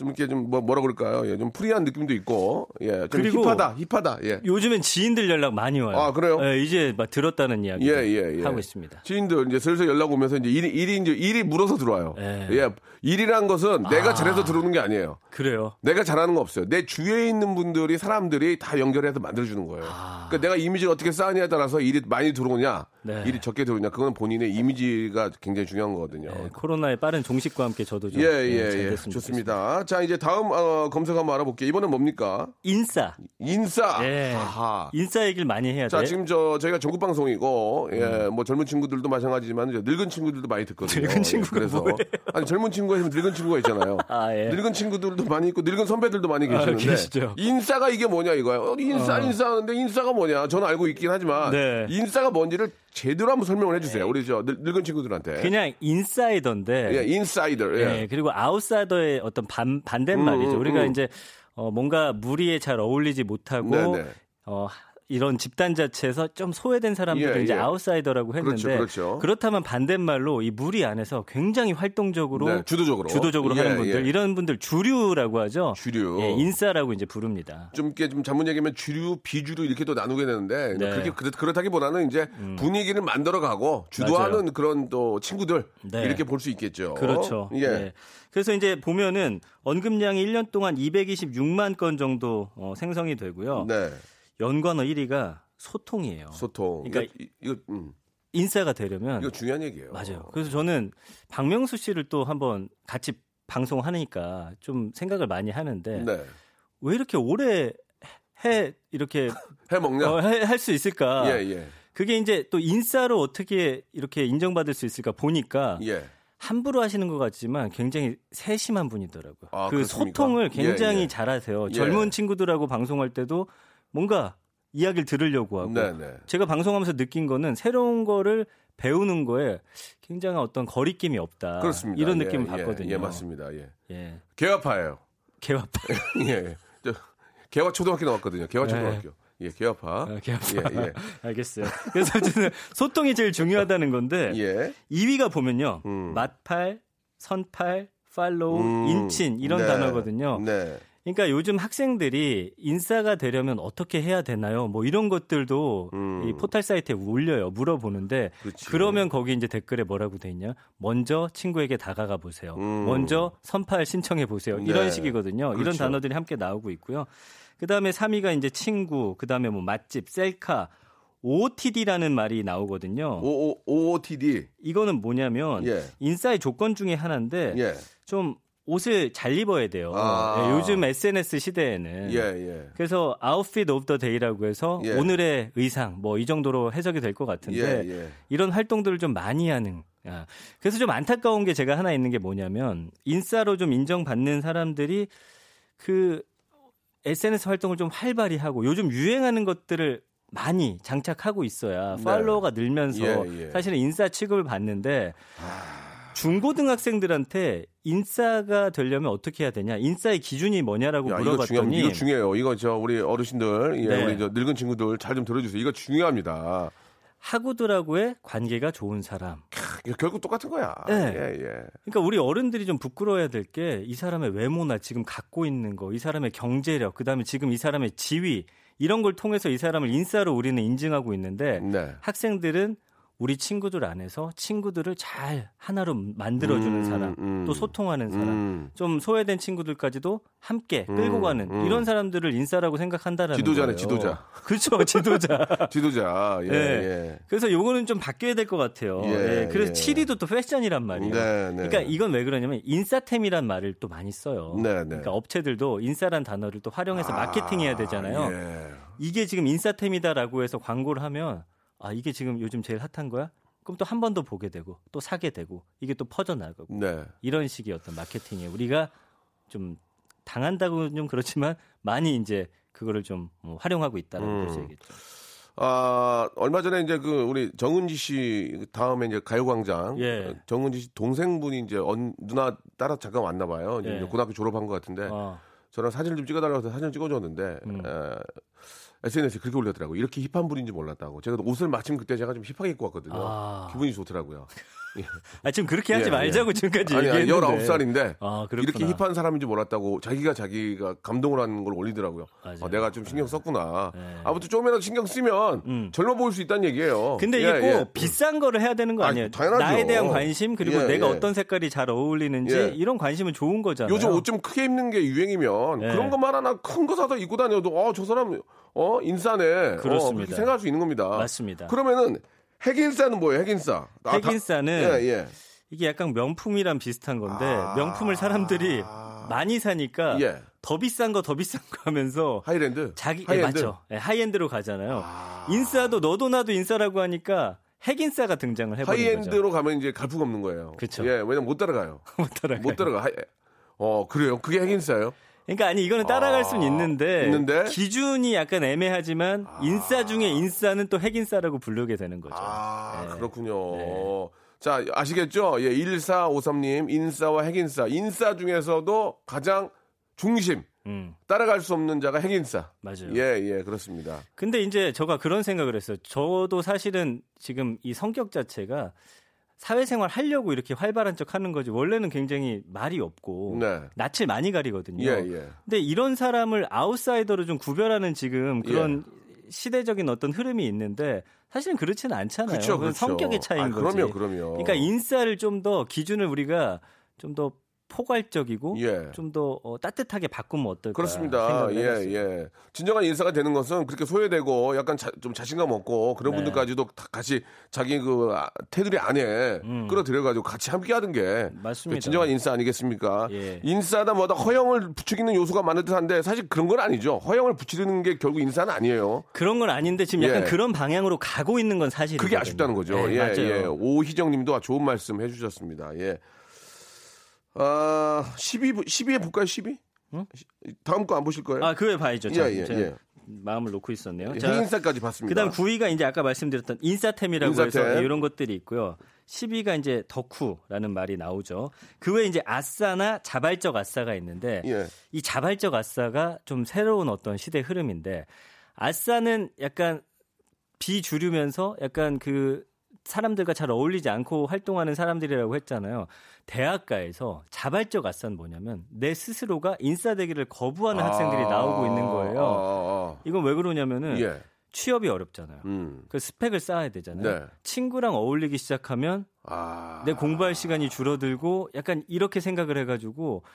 좀 이렇게 좀 뭐, 뭐라 그럴까요? 예, 좀 프리한 느낌도 있고, 예, 좀 그리고 힙하다, 힙하다, 예. 요즘엔 지인들 연락 많이 와요. 아, 그래요? 예, 이제 막 들었다는 이야기 예, 예, 예. 하고 있습니다. 지인들 이제 슬슬 연락 오면서 이제 일이, 일이 이제 일이 물어서 들어와요. 예. 예. 일이란 것은 내가 아. 잘해서 들어오는 게 아니에요. 그래요. 내가 잘하는 거 없어요. 내 주위에 있는 분들이 사람들이 다 연결해서 만들어주는 거예요. 그러니까 내가 이미지를 어떻게 쌓느냐에 따라서 일이 많이 들어오냐, 아. 네. 일이 적게 들어오냐, 그건 본인의 이미지가 굉장히 중요한 거거든요. 예, 코로나의 빠른 종식과 함께 저도 좀 예, 예, 예, 잘 예. 좋습니다. 자, 이제 다음 어, 검색 한번 알아볼게요. 이번엔 뭡니까? 인싸. 인싸. 예. 아하. 인싸 얘기를 많이 해야 자, 돼. 지금 저 저희가 전국 방송이고 예, 뭐 젊은 친구들도 마찬가지지만 이제 늙은 친구들도 많이 듣거든요. 늙은 예, 그래서 뭐예요? 아니 젊은 친구가 있으면 늙은 친구가 있잖아요. 아, 예. 늙은 친구들도 많이 있고 늙은 선배들도 많이 계시는데 계시죠. 인싸가 이게 뭐냐 이거예요. 어, 인싸 인싸 하는데 인싸가 뭐냐? 저는 알고 있긴 하지만 네. 인싸가 뭔지를 제대로 한번 설명을 해주세요. 우리 저 늙, 늙은 친구들한테. 그냥 인사이더인데. 예, 인사이더. 예. 예, 그리고 아웃사이더의 어떤 반, 반대말이죠. 음, 음, 우리가 음. 이제 어, 뭔가 무리에 잘 어울리지 못하고 네네. 어, 이런 집단 자체에서 좀 소외된 사람들을 예, 이제 예. 아웃사이더라고 했는데 그렇죠, 그렇죠. 다면 반대말로 이 무리 안에서 굉장히 활동적으로 네, 주도적으로. 주도적으로 예, 하는 분들 예. 이런 분들 주류라고 하죠. 주류. 예, 인싸라고 이제 부릅니다. 좀 이렇게 좀 전문 얘기하면 주류, 비주류 이렇게 또 나누게 되는데 네. 음. 그렇게 그렇- 그렇다기보다는 이제 분위기를 만들어 가고 주도하는 맞아요. 그런 또 친구들 네. 이렇게 볼 수 있겠죠. 그렇죠. 예. 예. 그래서 이제 보면은 언급량이 1년 동안 226만 건 정도 어, 생성이 되고요. 네. 연관어 1위가 소통이에요. 소통. 그러니까 이거, 이거, 음, 인싸가 되려면 이거 중요한 얘기예요. 맞아요. 그래서 저는 박명수 씨를 또 한번 같이 방송하니까 좀 생각을 많이 하는데 네. 왜 이렇게 오래 해 이렇게 해 먹냐? 할수 있을까? 예, 예. 그게 이제 또 인싸로 어떻게 이렇게 인정받을 수 있을까 보니까 예. 함부로 하시는 것 같지만 굉장히 세심한 분이더라고요. 아, 그 그렇습니까? 소통을 굉장히 예, 예. 잘하세요. 예. 젊은 친구들하고 방송할 때도 뭔가 이야기를 들으려고 하고 네, 네. 제가 방송하면서 느낀 거는 새로운 거를 배우는 거에 굉장한 어떤 거리낌이 없다. 그렇습니다. 이런 예, 느낌을 예, 받거든요. 예, 맞습니다. 예. 예. 개화파예요. 개화파. 예. 저 개화 초등학교 나왔거든요. 개화 네. 초등학교. 예, 개화파. 아, 개화파. 예, 예. 알겠어요. 그래서 어쨌든 소통이 제일 중요하다는 건데 예. 2위가 보면요. 음. 맛팔, 선팔, 팔로우, 음, 인친 이런 네. 단어거든요. 네. 그러니까 요즘 학생들이 인싸가 되려면 어떻게 해야 되나요? 뭐 이런 것들도 음. 이 포털 사이트에 올려요. 물어보는데 그렇지. 그러면 거기 이제 댓글에 뭐라고 돼 있냐? 먼저 친구에게 다가가 보세요. 음. 먼저 선팔 신청해 보세요. 네. 이런 식이거든요. 이런 그렇죠. 단어들이 함께 나오고 있고요. 그다음에 3위가 이제 친구, 그다음에 뭐 맛집, 셀카, OOTD라는 말이 나오거든요. O O OOTD. 이거는 뭐냐면 예. 인싸의 조건 중에 하나인데 예. 좀 옷을 잘 입어야 돼요. 아. 예, 요즘 SNS 시대에는 예, 예. 그래서 outfit of the day라고 해서 예. 오늘의 의상 뭐 이 정도로 해석이 될 것 같은데 예, 예. 이런 활동들을 좀 많이 하는 아, 그래서 좀 안타까운 게 제가 하나 있는 게 뭐냐면 인싸로 좀 인정받는 사람들이 그 SNS 활동을 좀 활발히 하고 요즘 유행하는 것들을 많이 장착하고 있어야 네. 팔로워가 늘면서 예, 예. 사실은 인싸 취급을 받는데 아. 중고등학생들한테 인싸가 되려면 어떻게 해야 되냐? 인싸의 기준이 뭐냐라고 야. 물어봤더니 이거 중요 해요. 이거 저 우리 어르신들, 예, 네. 우리 저 늙은 친구들 잘 좀 들어주세요. 이거 중요합니다. 하구들하고의 관계가 좋은 사람. 이거 결국 똑같은 거야. 네. 예, 예. 그러니까 우리 어른들이 좀 부끄러워야 될 게 이 사람의 외모나 지금 갖고 있는 거, 이 사람의 경제력, 그다음에 지금 이 사람의 지위 이런 걸 통해서 이 사람을 인싸로 우리는 인증하고 있는데 네. 학생들은 우리 친구들 안에서 친구들을 잘 하나로 만들어주는 음, 사람, 음. 또 소통하는 사람, 음. 좀 소외된 친구들까지도 함께 끌고 음, 가는 음. 이런 사람들을 인싸라고 생각한다라는 지도자네, 거예요. 지도자. 그렇죠, 지도자. 지도자. 예, 네. 예. 그래서 요거는 좀 바뀌어야 될 것 같아요. 예, 예, 그래서 예. 7위도 또 패션이란 말이에요. 네, 네. 그러니까 이건 왜 그러냐면 인싸템이란 말을 또 많이 써요. 네, 네. 그러니까 업체들도 인싸란 단어를 또 활용해서 마케팅해야 되잖아요. 예. 이게 지금 인싸템이다라고 해서 광고를 하면 아 이게 지금 요즘 제일 핫한 거야? 그럼 또 한 번 더 보게 되고 또 사게 되고 이게 또 퍼져 나가고 네. 이런 식의 어떤 마케팅에 우리가 좀 당한다고는 좀 그렇지만 많이 이제 그거를 좀뭐 활용하고 있다는 음. 것이 얘기죠. 아, 얼마 전에 이제 그 우리 정은지 씨 다음에 이제 가요광장. 예. 정은지 씨 동생분이 이제 언, 누나 따라 잠깐 왔나 봐요. 예. 고등학교 졸업한 것 같은데. 어. 저랑 사진을 좀 찍어달라고 해서 사진을 찍어줬는데 음. 에, SNS에 그렇게 올렸더라고요. 이렇게 힙한 분인지 몰랐다고. 제가 옷을 마침 그때 제가 좀 힙하게 입고 왔거든요. 아. 기분이 좋더라고요. 아 지금 그렇게 하지 예, 말자고 예. 지금까지 아니, 아니, 얘기했는데. 19살인데 아. 이렇게 힙한 사람인지 몰랐다고 자기가 자기가 감동을 하는 걸 올리더라고요. 아, 내가 좀 신경 썼구나. 네. 아무튼 조금이라도 신경 쓰면 음. 젊어 보일 수 있다는 얘기예요. 근데 이게 예, 꼭 예. 비싼 거를 해야 되는 거 아니, 아니에요? 당연하죠. 나에 대한 관심 그리고 예, 내가 예. 어떤 색깔이 잘 어울리는지 예. 이런 관심은 좋은 거잖아요. 요즘 옷 좀 크게 입는 게 유행이면 예. 그런 것만 하나 큰 거 사서 입고 다녀도 어, 저 사람 어, 인싸네. 어, 그렇습니다. 그렇게 생각할 수 있는 겁니다. 맞습니다. 그러면은 핵인싸는 뭐예요? 핵인싸. 아, 다- 핵인싸는 예, 예. 이게 약간 명품이랑 비슷한 건데 아. 명품을 사람들이 많이 사니까 예. 더 비싼 거 더 비싼 거 하면서 하이랜드. 자기 예, 하이엔드. 맞죠. 예, high-end로 가잖아요. 인싸도 너도 나도 인싸라고 하니까 핵인싸가 등장을 해버린 거죠. high-end로 가면 이제 갈프가 없는 거예요. 그쵸. 예, 왜냐면 못 따라가요. 못 따라가요. 못 따라가. high- 어, 그래요. 그게 핵인싸예요? 그러니까 아니 이거는 따라갈 수는 있는데, 있는데? 기준이 약간 애매하지만 인싸 중에 인싸는 또 핵인싸라고 부르게 되는 거죠. 아, 네. 그렇군요. 자, 아시겠죠? 예, 1453님, 인싸와 핵인싸. 인싸 중에서도 가장 중심, 음, 따라갈 수 없는 자가 핵인싸. 맞아요. 예, 예, 그렇습니다. 근데 이제 제가 그런 생각을 했어요. 저도 사실은 지금 이 성격 자체가 사회생활 하려고 이렇게 활발한 척 하는 거지. 원래는 굉장히 말이 없고 네. 낯을 많이 가리거든요. 예, 예. 근데 이런 사람을 아웃사이더로 좀 구별하는 지금 그런 시대적인 어떤 흐름이 있는데 사실은 그렇지는 않잖아요. 그쵸, 그쵸. 성격의 차이인 아, 거지. 그럼요, 그럼요. 그러니까 인싸를 좀 더 기준을 우리가 좀더 포괄적이고 예. 좀더 어, 따뜻하게 바꾸면 어떨까 그렇습니다. 예. 예. 진정한 인싸가 되는 것은 그렇게 소외되고 약간 자, 좀 자신감 없고 그런 네. 분들까지도 다 같이 자기 그 아, 테두리 안에 끌어들여가지고 같이 함께 하는 게 음. 맞습니다. 그 진정한 인싸 아니겠습니까? 예. 인싸다 뭐다 허영을 부추기는 요소가 많은 듯한데 사실 그런 건 아니죠. 허영을 부추기는 게 결국 인싸는 아니에요. 그런 건 아닌데 지금 약간 예. 그런 방향으로 가고 있는 건 사실이에요. 그게 아쉽다는 거죠. 예, 맞아요. 예. 오희정 님도 좋은 말씀 해주셨습니다. 예. 아, 12, 12에 볼까요, 12? 다음 거 안 보실 거예요? 아, 그걸 봐야죠. 예, 자, 예, 제가 예. 마음을 놓고 있었네요. 핵인싸까지 봤습니다. 그다음 9위가 이제 아까 말씀드렸던 인싸템이라고 인싸템. 해서 이런 것들이 있고요. 10위가 이제 덕후라는 말이 나오죠. 그 외에 이제 아싸나 자발적 아싸가 있는데 예. 이 자발적 아싸가 좀 새로운 어떤 시대 흐름인데 아싸는 약간 비주류면서 약간 그 사람들과 잘 어울리지 않고 활동하는 사람들이라고 했잖아요. 대학가에서 자발적 아싸는 뭐냐면 내 스스로가 인싸되기를 거부하는 학생들이 나오고 있는 거예요. 아, 아, 이건 왜 그러냐면은 아. 예. 취업이 어렵잖아요. 음. 그 스펙을 쌓아야 되잖아요. 네. 친구랑 어울리기 시작하면 아. 내 공부할 시간이 줄어들고 약간 이렇게 생각을 해가지고 아,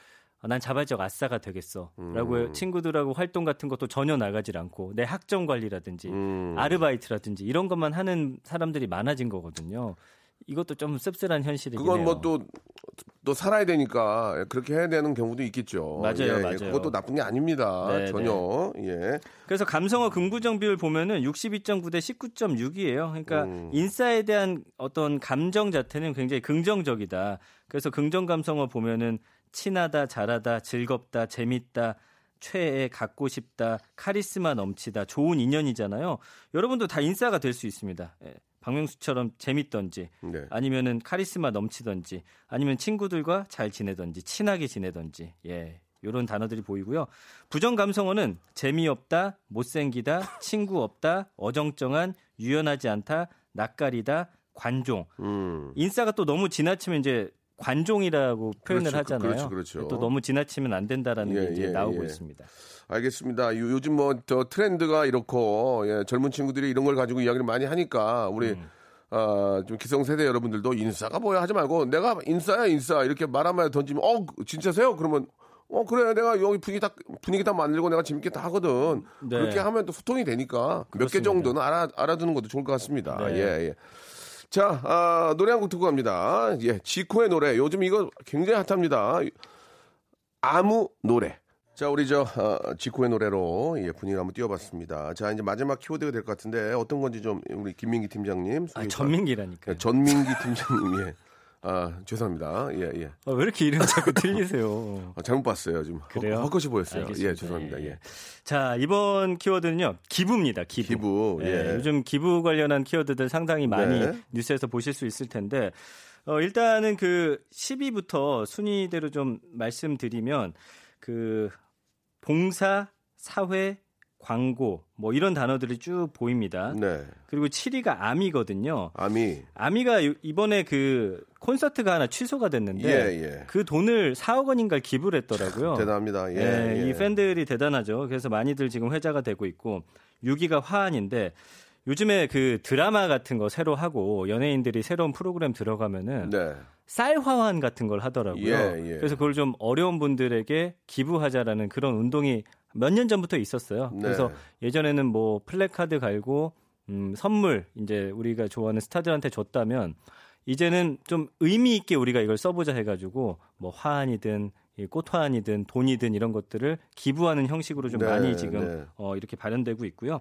난 자발적 아싸가 되겠어 라고 음. 친구들하고 활동 같은 것도 전혀 나가질 않고 내 학점 관리라든지 음. 아르바이트라든지 이런 것만 하는 사람들이 많아진 거거든요. 이것도 좀 씁쓸한 현실이긴 그건. 뭐 또 또 살아야 되니까 그렇게 해야 되는 경우도 있겠죠. 맞아요, 예, 예. 맞아요. 그것도 나쁜 게 아닙니다. 네, 전혀. 예. 그래서 감성어 긍부정 비율 보면은 62.9 대 19.6이에요. 그러니까 음. 인싸에 대한 어떤 감정 자체는 굉장히 긍정적이다. 그래서 긍정 감성어 보면은 친하다, 잘하다, 즐겁다, 재밌다, 최애, 갖고 싶다, 카리스마 넘치다, 좋은 인연이잖아요. 여러분도 다 인싸가 될 수 있습니다. 예. 박명수처럼 재밌던지, 네. 아니면은 카리스마 넘치던지, 아니면 친구들과 잘 지내던지, 친하게 지내던지, 예. 요런 단어들이 보이고요. 부정 감성어는 재미없다, 못생기다, 친구 없다, 어정쩡한, 유연하지 않다, 낯가리다, 관종. 음. 인싸가 또 너무 지나치면 이제 관종이라고 표현을 그렇죠, 하잖아요. 그렇죠, 그렇죠. 또 너무 지나치면 안 된다라는 예, 게 이제 예, 나오고 예. 있습니다. 알겠습니다. 요- 요즘 뭐 저 트렌드가 이렇고 예, 젊은 친구들이 이런 걸 가지고 이야기를 많이 하니까 우리 음. 아, 좀 기성세대 여러분들도 인싸가 뭐야 하지 말고 내가 인싸야 인싸 이렇게 말 한마디 던지면 어 진짜세요? 그러면 어 그래 내가 여기 분위기 딱 분위기 딱 만들고 내가 재밌게 다 하거든. 네. 그렇게 하면 또 소통이 되니까 몇 개. 정도는 알아 알아두는 것도 좋을 것 같습니다. 네. 예 예. 자 아, 노래 한 곡 듣고 갑니다. 예 지코의 노래 요즘 이거 굉장히 핫합니다. 아무 노래. 자, 우리 저 어, 지코의 노래로 예, 분위기 한번 띄워봤습니다. 자, 이제 마지막 키워드가 될 것 같은데 어떤 건지 좀 우리 김민기 팀장님, 아, 전민기라니까. 예, 전민기 팀장님, 예, 아 죄송합니다. 예, 예, 아, 왜 이렇게 이름 자꾸 틀리세요? 아, 잘못 봤어요. 지금 그래요? 헛것이 보였어요. 알겠습니다. 예, 죄송합니다. 예, 자, 이번 키워드는요. 기부입니다. 기부. 기부, 예. 요즘 기부 관련한 키워드들 상당히 많이 네. 뉴스에서 보실 수 있을 텐데 어, 일단은 그 10위부터 순위대로 좀 말씀드리면 그 봉사, 사회, 광고 뭐 이런 단어들이 쭉 보입니다. 네, 그리고 7위가 암이거든요. 아미, 아미가 요- 이번에 그 콘서트가 하나 취소가 됐는데 예, 예. 그 돈을 4억 원인가를 기부를 했더라고요. 대단합니다. 예, 예, 예. 이 팬들이 대단하죠. 그래서 많이들 지금 회자가 되고 있고 6위가 화환인데 요즘에 그 드라마 같은 거 새로 하고 연예인들이 새로운 프로그램 들어가면은 네, 쌀 화환 같은 걸 하더라고요. 예, 예. 그래서 그걸 좀 어려운 분들에게 기부하자라는 그런 운동이 몇 년 전부터 있었어요. 네. 그래서 예전에는 뭐 플래카드 걸고 음, 선물 이제 우리가 좋아하는 스타들한테 줬다면 이제는 좀 의미 있게 우리가 이걸 써보자 해가지고 뭐 화환이든 이 꽃화환이든 돈이든 이런 것들을 기부하는 형식으로 좀 네, 많이 지금 네. 어, 이렇게 발현되고 있고요.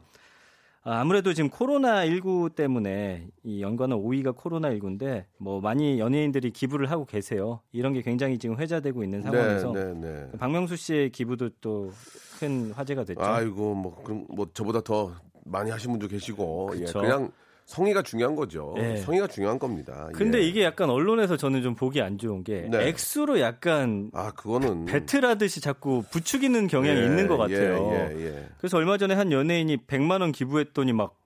아, 아무래도 지금 코로나 19 때문에 이 연관어 5위가 코로나 19인데 뭐 많이 연예인들이 기부를 하고 계세요. 이런 게 굉장히 지금 회자되고 있는 상황에서 네, 네, 네. 박명수 씨의 기부도 또 큰 화제가 됐죠. 아이고 뭐 그럼 뭐 저보다 더 많이 하신 분도 계시고 예. 그냥 성의가 중요한 거죠. 예. 성의가 중요한 겁니다. 근데 예. 이게 약간 언론에서 저는 좀 보기 안 좋은 게 네. 액수로 약간 아 그거는 배틀하듯이 자꾸 부추기는 경향이 예, 있는 것 같아요. 예, 예, 예. 그래서 얼마 전에 한 연예인이 100만 원 기부했더니 막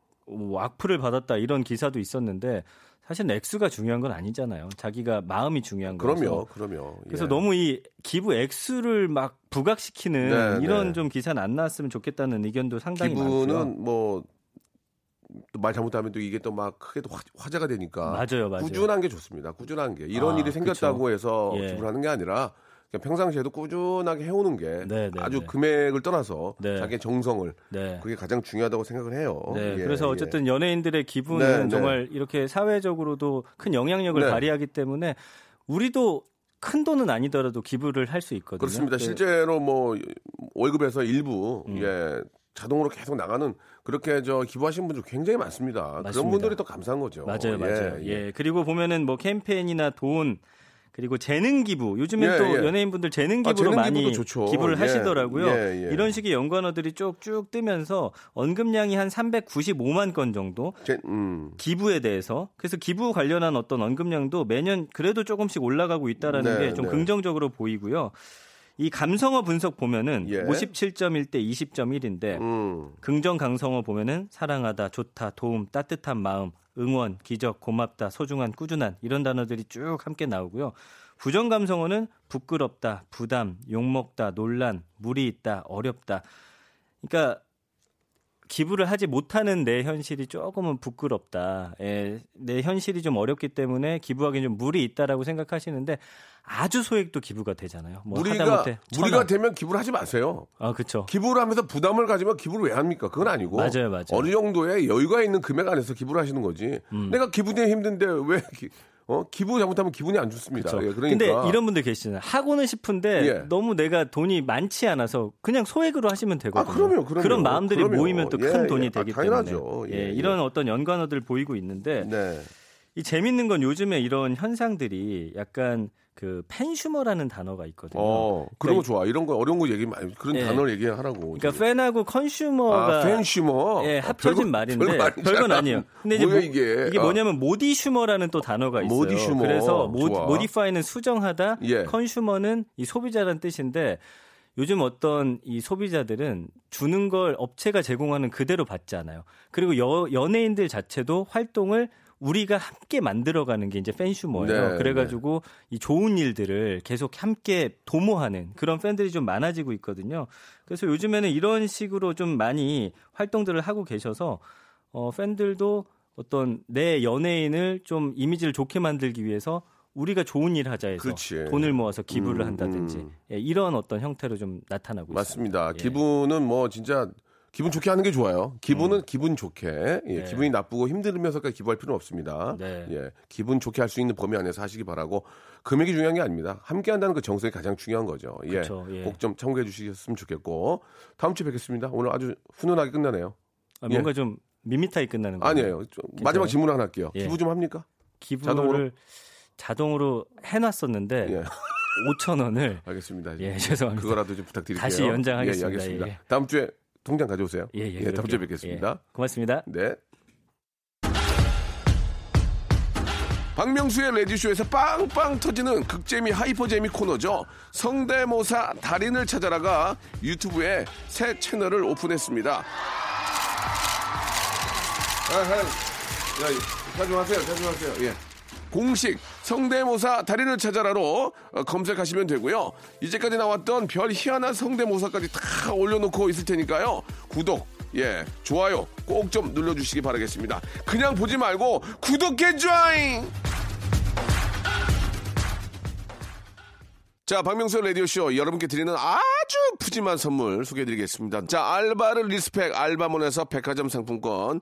악플을 받았다 이런 기사도 있었는데 사실 액수가 중요한 건 아니잖아요. 자기가 마음이 중요한 거라서. 그럼요, 그럼요. 그래서 예. 너무 이 기부 액수를 막 부각시키는 네, 이런 네. 좀 기사는 안 나왔으면 좋겠다는 의견도 상당히 많고요. 기 뭐말 잘못하면 또 이게 또 막 크게 또 화- 화제가 되니까 맞아요, 맞아요. 꾸준한 게 좋습니다. 꾸준한 게 이런 아, 일이 생겼다고 그쵸. 해서 예. 기부를 하는 게 아니라 그냥 평상시에도 꾸준하게 해오는 게 네, 네, 아주 네. 금액을 떠나서 네. 자기의 정성을 네. 그게 가장 중요하다고 생각을 해요. 네, 예, 그래서 예. 어쨌든 연예인들의 기부는 네, 네. 정말 이렇게 사회적으로도 큰 영향력을 네. 발휘하기 때문에 우리도 큰 돈은 아니더라도 기부를 할 수 있거든요. 그렇습니다. 네. 실제로 뭐 월급에서 일부 음. 예 자동으로 계속 나가는 그렇게 저 기부하신 분들 굉장히 많습니다. 그런 맞습니다. 분들이 더 감사한 거죠. 맞아요, 맞아요. 예, 예. 그리고 보면은 뭐 캠페인이나 돈 그리고 재능 기부 요즘엔 예, 또 예. 연예인분들 재능 아, 기부로 재능 많이. 기부를 예, 하시더라고요. 예, 예. 이런 식의 연관어들이 쭉쭉 뜨면서 언급량이 한 395만 건 정도 제- 음. 기부에 대해서 그래서 기부 관련한 어떤 언급량도 매년 그래도 조금씩 올라가고 있다라는 네, 게좀 네. 긍정적으로 보이고요. 이 감성어 분석 보면은 예. 57.1 대 20.1인데 음. 긍정 강성어 보면은 사랑하다, 좋다, 도움, 따뜻한 마음, 응원, 기적, 고맙다, 소중한, 꾸준한 이런 단어들이 쭉 함께 나오고요. 부정 감성어는 부끄럽다, 부담, 욕먹다, 논란, 무리 있다, 어렵다. 그러니까 기부를 하지 못하는 내 현실이 조금은 부끄럽다. 예, 내 현실이 좀 어렵기 때문에 기부하기는 좀 무리 있다라고 생각하시는데 아주 소액도 기부가 되잖아요. 뭐 무리가 무리가 원. 되면 기부를 하지 마세요. 아 그렇죠. 기부를 하면서 부담을 가지면 기부를 왜 합니까? 그건 아니고. 맞아요, 맞아요. 어느 정도의 여유가 있는 금액 안에서 기부를 하시는 거지. 음. 내가 기부되기 힘든데 왜 기, 어? 기부 잘못하면 기분이 안 좋습니다. 그렇죠. 예, 그러니까. 근데 이런 분들 계시잖아요. 하고는 싶은데 예. 너무 내가 돈이 많지 않아서 그냥 소액으로 하시면 되거든요. 아, 그럼요, 그럼요. 런 마음들이 그럼요. 모이면 또큰 예, 돈이 예. 아, 되기 당연하죠. 때문에 예, 예. 이런 어떤 연관어들 보이고 있는데 네. 이 재밌는 건 요즘에 이런 현상들이 약간 그 fansumer라는 단어가 있거든요. 어, 그런 거 그러니까 좋아. 이런 거 어려운 거 얘기 많이 그런 예. 단어를 얘기하라고. 그러니까 팬하고 consumer가 아, fansumer. 예, 아, 합쳐진 별거- 말인데 아니잖아. 별건 아니에요. 근데 이제 뭐- 이게? 이게 아. 뭐냐면 modisumer라는 또 단어가 있어요. modisumer. 그래서 모. modify는 수정하다, 예. consumer는 이 소비자라는 뜻인데 요즘 어떤 이 소비자들은 주는 걸 업체가 제공하는 그대로 받지 않아요. 그리고 여, 연예인들 자체도 활동을 우리가 함께 만들어가는 게 이제 팬슈머예요. 네, 그래가지고 이 좋은 일들을 계속 함께 도모하는 그런 팬들이 좀 많아지고 있거든요. 그래서 요즘에는 이런 식으로 좀 많이 활동들을 하고 계셔서 어, 팬들도 어떤 내 연예인을 좀 이미지를 좋게 만들기 위해서 우리가 좋은 일 하자 해서 그렇지. 돈을 모아서 기부를 음, 한다든지 음. 예, 이런 어떤 형태로 좀 나타나고 맞습니다. 있습니다. 예. 기분은 뭐 진짜 기분 좋게 하는 게 좋아요. 기분은 기분 좋게. 예, 음. 네. 기분이 나쁘고 힘들면서까지 기부할 필요는 없습니다. 네. 예, 기분 좋게 할 수 있는 범위 안에서 하시기 바라고 금액이 중요한 게 아닙니다. 함께 한다는 그 정성이 가장 중요한 거죠. 예. 예. 꼭 좀 참고해 주시겠으면 좋겠고 다음 주에 뵙겠습니다. 오늘 아주 훈훈하게 끝나네요. 아, 뭔가 좀 밋밋하게 끝나는 거예요. 예. 아니에요. 좀 마지막 질문 하나 할게요. 예. 기부 좀 합니까? 기부를 자동으로? 자동으로 해놨었는데 예. 5천 원을 알겠습니다. 예, 죄송합니다. 그거라도 좀 부탁드릴게요. 다시 연장하겠습니다. 예, 예, 알겠습니다. 예. 다음 주에 통장 가져오세요. 예, 예, 다음 주에. 뵙겠습니다. 예, 고맙습니다. 네. 박명수의 레디쇼에서 빵빵 터지는 극재미 하이퍼재미 코너죠. 성대모사 달인을 찾아라가 유튜브에 새 채널을 오픈했습니다. 아, 아, 야, 자중하세요, 자중하세요. 예. 공식 성대모사 달인을 찾아라로 어, 검색하시면 되고요. 이제까지 나왔던 별 희한한 성대모사까지 다 올려놓고 있을 테니까요. 구독, 예, 좋아요 꼭 좀 눌러주시기 바라겠습니다. 그냥 보지 말고 구독해 줘잉! 자, 박명수 라디오쇼 여러분께 드리는 아주 푸짐한 선물 소개해드리겠습니다. 자, 알바를 respect 알바몬에서 백화점 상품권,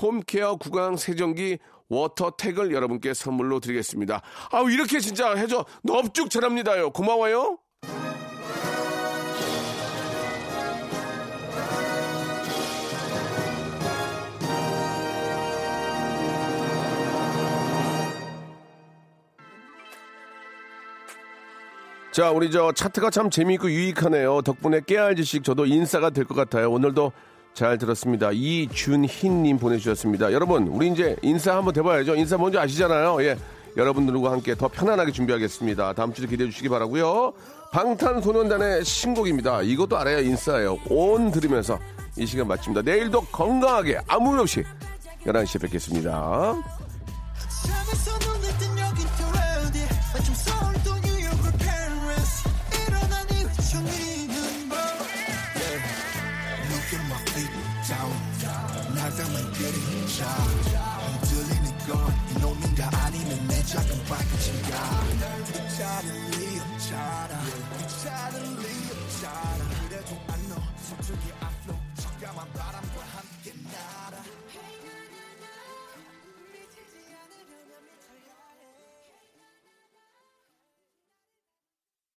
홈케어 구강 세정기 워터택을 여러분께 선물로 드리겠습니다. 아우 이렇게 진짜 해줘 넙죽 잘합니다요. 고마워요. 자, 우리 저 차트가 참 재미있고 유익하네요. 덕분에 깨알 지식 저도 인싸가 될 것 같아요. 오늘도 잘 들었습니다. 이준희님 보내주셨습니다. 여러분, 우리 이제 인사 한번 해봐야죠. 인사 뭔지 아시잖아요. 예. 여러분들과 함께 더 편안하게 준비하겠습니다. 다음 주도 기대해 주시기 바라고요. 방탄소년단의 신곡입니다. 이것도 알아야 인싸예요. 온 들으면서 이 시간 마칩니다. 내일도 건강하게 아무 일 없이 11시에 뵙겠습니다.